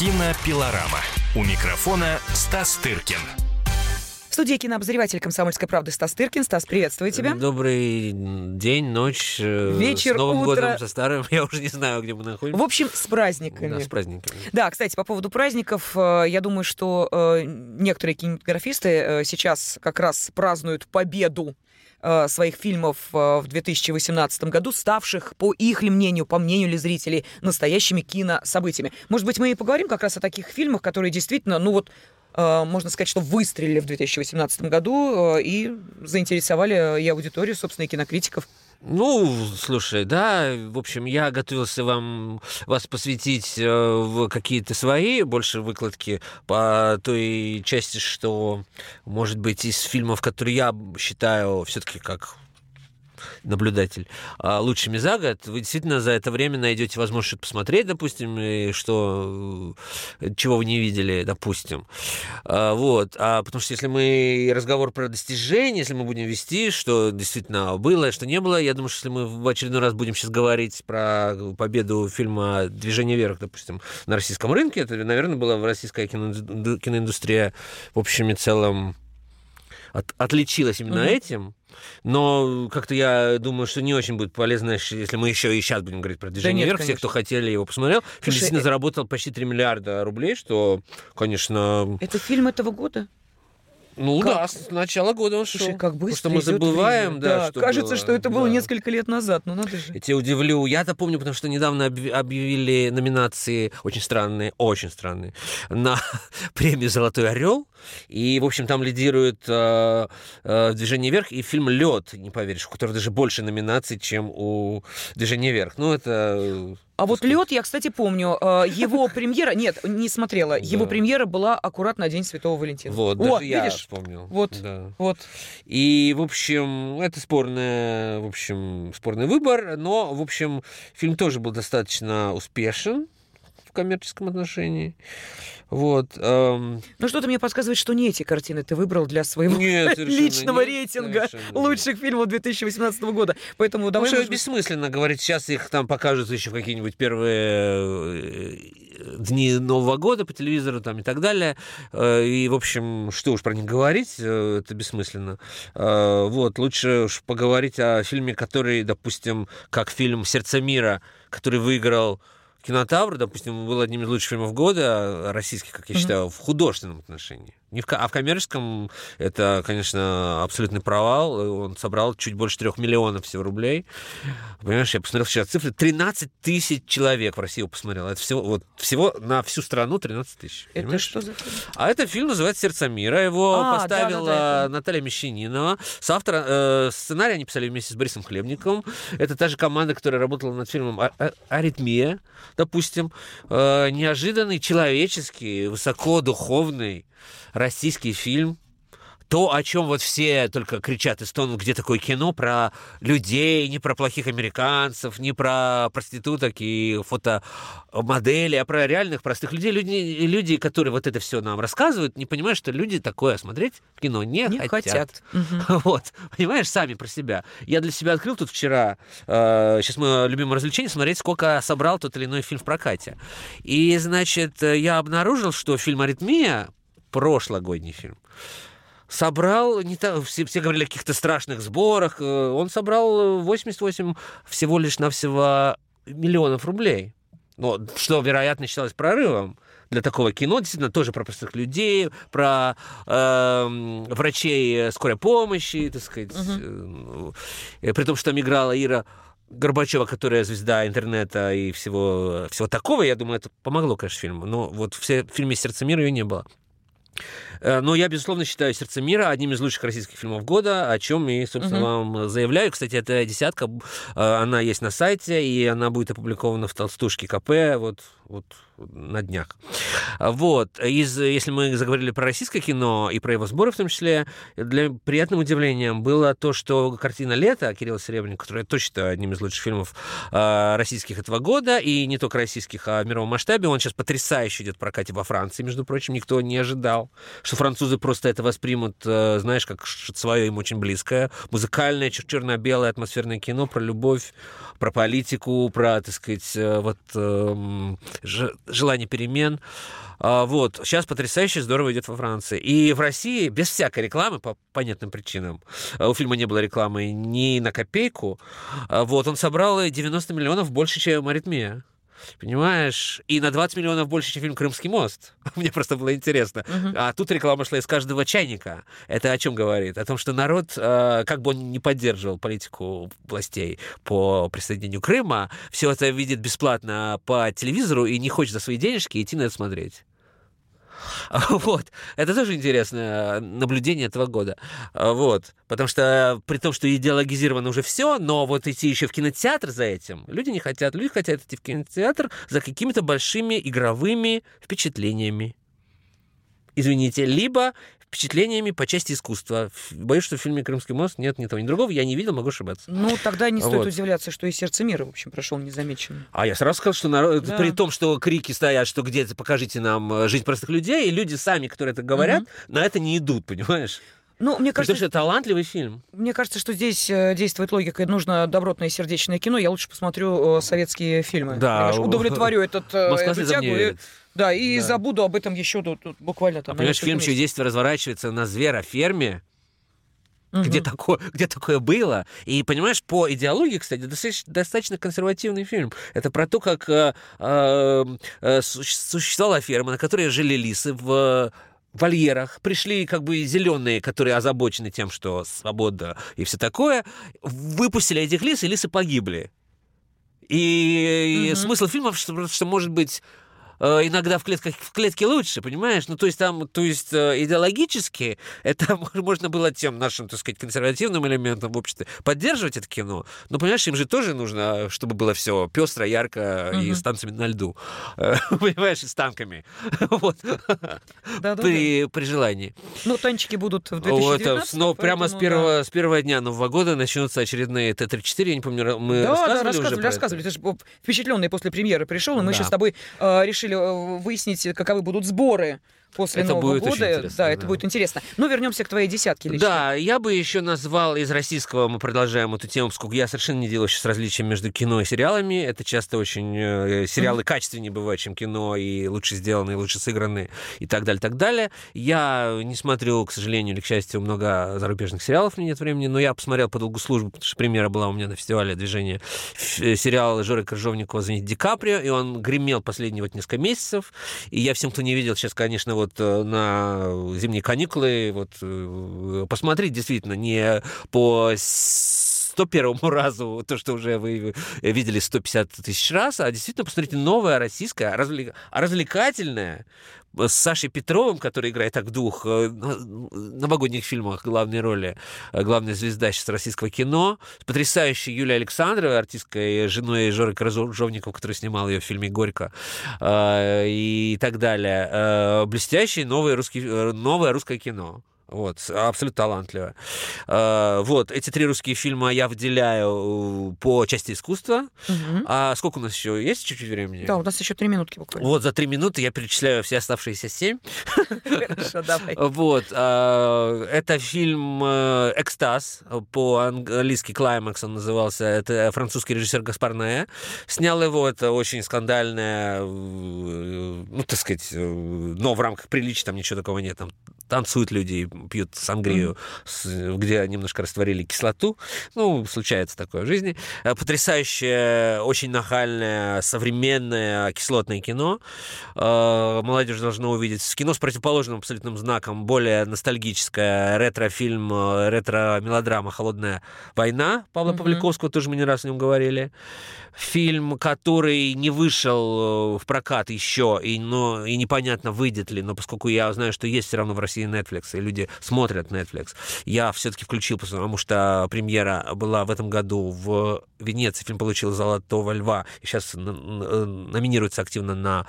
Кинопилорама. У микрофона Стас Тыркин. В студии кинообозреватель «Комсомольской правды» Стас Тыркин. Стас, приветствую тебя. Добрый день, ночь. э, Вечер, С Новым утро. годом, со старым. Я уже не знаю, где мы находимся. В общем, с праздниками. Да, с праздниками. Да, кстати, по поводу праздников, э, я думаю, что э, некоторые кинематографисты сейчас как раз празднуют победу э, своих фильмов э, в 2018 году, ставших, по их ли мнению, по мнению ли зрителей, настоящими кинособытиями. Может быть, мы и поговорим как раз о таких фильмах, которые действительно, ну вот, э, можно сказать, что выстрелили в 2018 году и заинтересовали и аудиторию, собственно, и кинокритиков. Ну, слушай, да, в общем, я готовился вам вас посвятить э, в какие-то свои больше выкладки по той части, что, может быть, из фильмов, которые я считаю все-таки как наблюдатель а, лучшими за год, вы действительно за это время найдете возможность посмотреть, допустим, и что э, чего вы не видели, допустим. А, Вот. А потому что если мы разговор про достижения, если мы будем вести, что действительно было, что не было, я думаю, что если мы в очередной раз будем сейчас говорить про победу фильма «Движение вверх», допустим, на российском рынке, это, наверное, была российская киноинду- киноиндустрия в общем и целом от- отличилась именно Мгм. этим. Но как-то я думаю, что не очень будет полезно, если мы еще и сейчас будем говорить про движение нет, вверх. Все, конечно. кто хотели, его посмотрел. Фильм Слушай, действительно э- заработал почти 3 миллиарда рублей, что, конечно, Это фильм этого года? Ну Как? да, с начала года он шел. Слушай, как Потому быстро что мы забываем, время. да, что кажется, было. что это было Да. несколько лет назад. Ну надо же. Я тебя удивлю. Я-то помню, потому что недавно объ- объявили номинации очень странные, очень странные, на премию «Золотой орел». И, в общем, там лидирует э, э, «Движение вверх» и фильм «Лед», не поверишь, у которого даже больше номинаций, чем у «Движения вверх». Ну, это... А вот лед, я, кстати, помню, э, его премьера, нет, не смотрела, его премьера была аккурат на День Святого Валентина. Вот, даже я вспомнил. Вот. Вот. И, в общем, это спорный, в общем, спорный выбор, но, в общем, фильм тоже был достаточно успешен в коммерческом отношении. Вот. эм, Ну что-то мне подсказывает, что не эти картины ты выбрал для своего Нет, личного нет, рейтинга совершенно лучших фильмов 2018 года. Поэтому Потому давай... быть, бессмысленно говорить, сейчас их там покажут еще какие-нибудь первые э, дни Нового года по телевизору там и так далее. Э, И, в общем, что уж про них говорить, э, это бессмысленно. Вот, лучше уж поговорить о фильме, который, допустим, как фильм «Сердце мира», который выиграл Кинотавр, допустим, был одним из лучших фильмов года, российских, как я Мгм. считаю, в художественном отношении. Не в, а в коммерческом это, конечно, абсолютный провал. Он собрал чуть больше трех миллионов всего рублей. Понимаешь, я посмотрел вчера цифры. 13 тысяч человек в России его посмотрел. Это всего, вот, всего на всю страну 13 тысяч. Это понимаешь? что за фильм? А этот фильм называется «Сердце мира». Его А, поставила да-да-да, это- Наталья Мещанинова. С автора, э, сценарий они писали вместе с Борисом Хлебниковым. Это та же команда, которая работала над фильмом «А- А- «Аритмия», допустим. Э, неожиданный, человеческий, высокодуховный российский фильм. То, о чем вот все только кричат и стонут, где такое кино про людей, не про плохих американцев, не про проституток и фотомодели, а про реальных простых людей. Люди, люди, которые вот это все нам рассказывают, не понимают, что люди такое смотреть в кино не, Не хотят. хотят. Мгм. Вот, понимаешь, сами про себя. Я для себя открыл тут вчера, э, сейчас мое любимое развлечение, смотреть, сколько собрал тот или иной фильм в прокате. И, значит, э, я обнаружил, что фильм «Аритмия», прошлогодний фильм, собрал, не та- все, все говорили о каких-то страшных сборах, э, он собрал 88 всего лишь навсего миллионов рублей. Ну, что, вероятно, считалось прорывом для такого кино, действительно, тоже про простых людей, про эм, врачей скорой помощи, так сказать. Э, э, при том, что там играла Ира Горбачева, которая звезда интернета и всего, всего такого, я думаю, это помогло, конечно, фильму. Но вот в фильме «Сердце мира» ее не было. Э, Но я, безусловно, считаю «Сердце мира» одним из лучших российских фильмов года, о чем и, собственно, вам заявляю. Кстати, эта десятка, э, она есть на сайте, и она будет опубликована в «Толстушке КП» вот, вот на днях. Вот. Из, если мы заговорили про российское кино и про его сборы в том числе, для приятным удивлением было то, что картина «Лето» Кирилла Серебренникова, которая считаю одним из лучших фильмов э, российских этого года, и не только российских, а в мировом масштабе, он сейчас потрясающе идет в прокате во Франции, между прочим, никто не ожидал. что французы просто это воспримут, э, знаешь, как свое им очень близкое. Музыкальное, черно-белое атмосферное кино про любовь, про политику, про, так сказать, э, вот эм, желание перемен. А, вот. Сейчас потрясающе здорово идет во Франции. И в России без всякой рекламы, по понятным причинам, а, у фильма не было рекламы ни на копейку, а, вот, он собрал 90 миллионов больше, чем «Аритмия». Понимаешь? И на 20 миллионов больше, чем фильм «Крымский мост». Мне просто было интересно. Uh-huh. А тут реклама шла из каждого чайника. Это о чем говорит? О том, что народ, как бы он не поддерживал политику властей по присоединению Крыма, все это видит бесплатно по телевизору и не хочет за свои денежки идти на это смотреть. Вот. Это тоже интересное наблюдение этого года. Вот. Потому что при том, что идеологизировано уже все, но вот идти еще в кинотеатр за этим, люди не хотят. Люди хотят идти в кинотеатр за какими-то большими игровыми впечатлениями. Извините, либо впечатлениями по части искусства. Боюсь, что в фильме «Крымский мост» нет ни того, ни другого. Я не видел, могу ошибаться. Ну, тогда не стоит вот. удивляться, что и «Сердце мира», в общем, прошел незамеченным. А я сразу сказал, что народ... да. при том, что крики стоят, что где-то покажите нам э, жизнь простых людей, и люди сами, которые это говорят, угу. на это не идут, понимаешь? Ну, мне кажется, Потому что это талантливый фильм. Мне кажется, что здесь э, действует логика. Нужно добротное сердечное кино. Я лучше посмотрю э, советские фильмы. Да. Понимаешь? Удовлетворю этот, эту тягу. И, да, и да. забуду об этом еще тут, тут буквально там. А, понимаешь, фильм «Чье действие разворачивается на звероферме», угу. где, такое, где такое было. И, понимаешь, по идеологии, кстати, достаточно, достаточно консервативный фильм. Это про то, как э, э, э существовала ферма, на которой жили лисы в вольерах, пришли как бы зеленые, которые озабочены тем, что свобода и все такое, выпустили этих лис, и лисы погибли. И, mm-hmm. и смысл фильма, что, что может быть Э, иногда в, клетках, в клетке лучше, понимаешь? Ну, то есть там, то есть э, идеологически это можно было тем нашим, так сказать, консервативным элементам в обществе поддерживать это кино. Но, понимаешь, им же тоже нужно, чтобы было все пестро, ярко угу. и с танцами на льду. Понимаешь, и с танками. Вот. При, при желании. Ну, танчики будут в 2019 Но прямо с первого, с первого дня Нового года начнутся очередные Т-34, я не помню, мы да, рассказывали да, рассказывали, уже рассказывали. Ты же впечатленный после премьеры пришел, и мы сейчас с тобой э, решили решили э, выяснить, каковы будут сборы после это Нового будет года. да, да, это будет интересно. Но вернемся к твоей десятке лично. Да, я бы еще назвал из российского, мы продолжаем эту тему, поскольку я совершенно не делаю сейчас различия между кино и сериалами. Это часто очень э, сериалы mm-hmm. качественнее бывают, чем кино, и лучше сделаны, и лучше сыграны, и так далее, так далее. Я не смотрю, к сожалению или к счастью, много зарубежных сериалов, мне нет времени, но я посмотрел по долгу службы, потому что премьера была у меня на фестивале движения э, сериал Жоры Крыжовникова «Звонить Ди Каприо», и он гремел последние вот несколько месяцев. И я всем, кто не видел, сейчас, конечно, вот э, на зимние каникулы, вот э, посмотреть действительно не по 101 разу то, что уже вы видели 150 тысяч раз, а действительно посмотрите новое российское, развлек... развлекательное, с Сашей Петровым, который играет так в двух э, новогодних фильмах главной роли, э, главная звезда сейчас российского кино, с потрясающей Юлией Александровой, артисткой, женой Жоры Крыжовникова, который снимал ее в фильме «Горько», э, и так далее. Блестящий новый русский, новое русское кино. Вот, абсолютно талантливая. А, вот, эти три русские фильма я выделяю по части искусства. Угу. А сколько у нас еще? Есть чуть-чуть времени? Да, у нас еще три минутки буквально. Вот, за три минуты я перечисляю все оставшиеся семь. Хорошо, давай. Вот, а, это фильм э, «Экстаз», по-английски «Клаймакс» он назывался. Это французский режиссер Гаспар Ное. Снял его, это очень скандальное, э, ну, так сказать, э, но в рамках приличия там ничего такого нет. Там танцуют люди, пьют сангрию, mm-hmm. где немножко растворили кислоту. Ну, случается такое в жизни. Э, потрясающее, очень нахальное, современное кислотное кино. Э, молодежь должна увидеть. Кино с противоположным абсолютным знаком, более ностальгическое, ретро-фильм, э, ретро-мелодрама «Холодная война» Павла mm-hmm. Павликовского, тоже мы не раз о нем говорили фильм, который не вышел в прокат еще, и, но, и непонятно, выйдет ли, но поскольку я знаю, что есть все равно в России Netflix, и люди смотрят Netflix, я все-таки включил, потому что премьера была в этом году в Венеции, фильм получил «Золотого льва», и сейчас номинируется активно на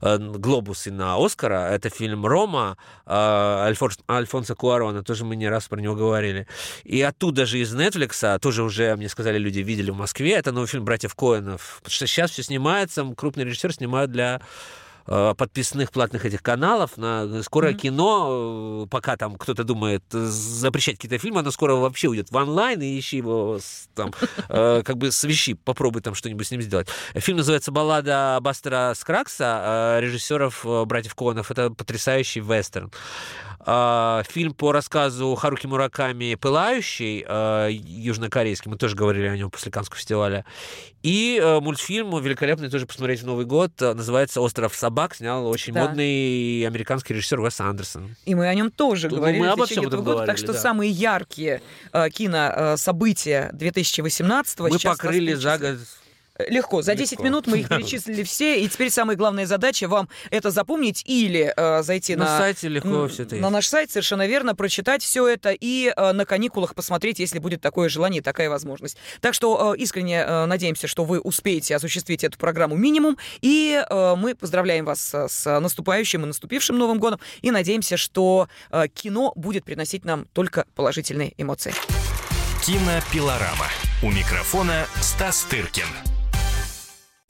э, «Глобус» и на «Оскара». Это фильм «Рома» э, Альфонса Куарона, тоже мы не раз про него говорили. И оттуда же из Netflix, тоже уже, мне сказали, люди видели в Москве, это новый фильм «Братьев Коэнов», потому что сейчас все снимается, крупный режиссер снимает для э, подписных платных этих каналов. На скоро mm-hmm. кино, э, пока там кто-то думает запрещать какие-то фильмы, оно скоро вообще уйдет в онлайн и ищи его там, как бы свищи, попробуй там что-нибудь с ним сделать. Фильм называется «Баллада Бастера Скракса», режиссеров братьев Коонов. Это потрясающий вестерн. А, фильм по рассказу Харуки Мураками «Пылающий», а, южнокорейский, мы тоже говорили о нем после Канского фестиваля. И а, мультфильм великолепный, тоже посмотреть в Новый год, называется «Остров собак», снял очень да. модный американский режиссер Уэс Андерсон. И мы о нем тоже ну, говорили мы обо всем этом года, говорили, так что да. самые яркие кинособытия 2018 мы покрыли за год Легко. За 10 Легко. минут мы их перечислили все, и теперь самая главная задача вам это запомнить или э, зайти на, на сайте легко все это на наш сайт, совершенно верно, прочитать все это и э, на каникулах посмотреть, если будет такое желание, такая возможность. Так что э, искренне э, надеемся, что вы успеете осуществить эту программу минимум, и э, мы поздравляем вас с наступающим и наступившим Новым годом, и надеемся, что э, кино будет приносить нам только положительные эмоции. Кинопилорама. У микрофона Стас Тыркин.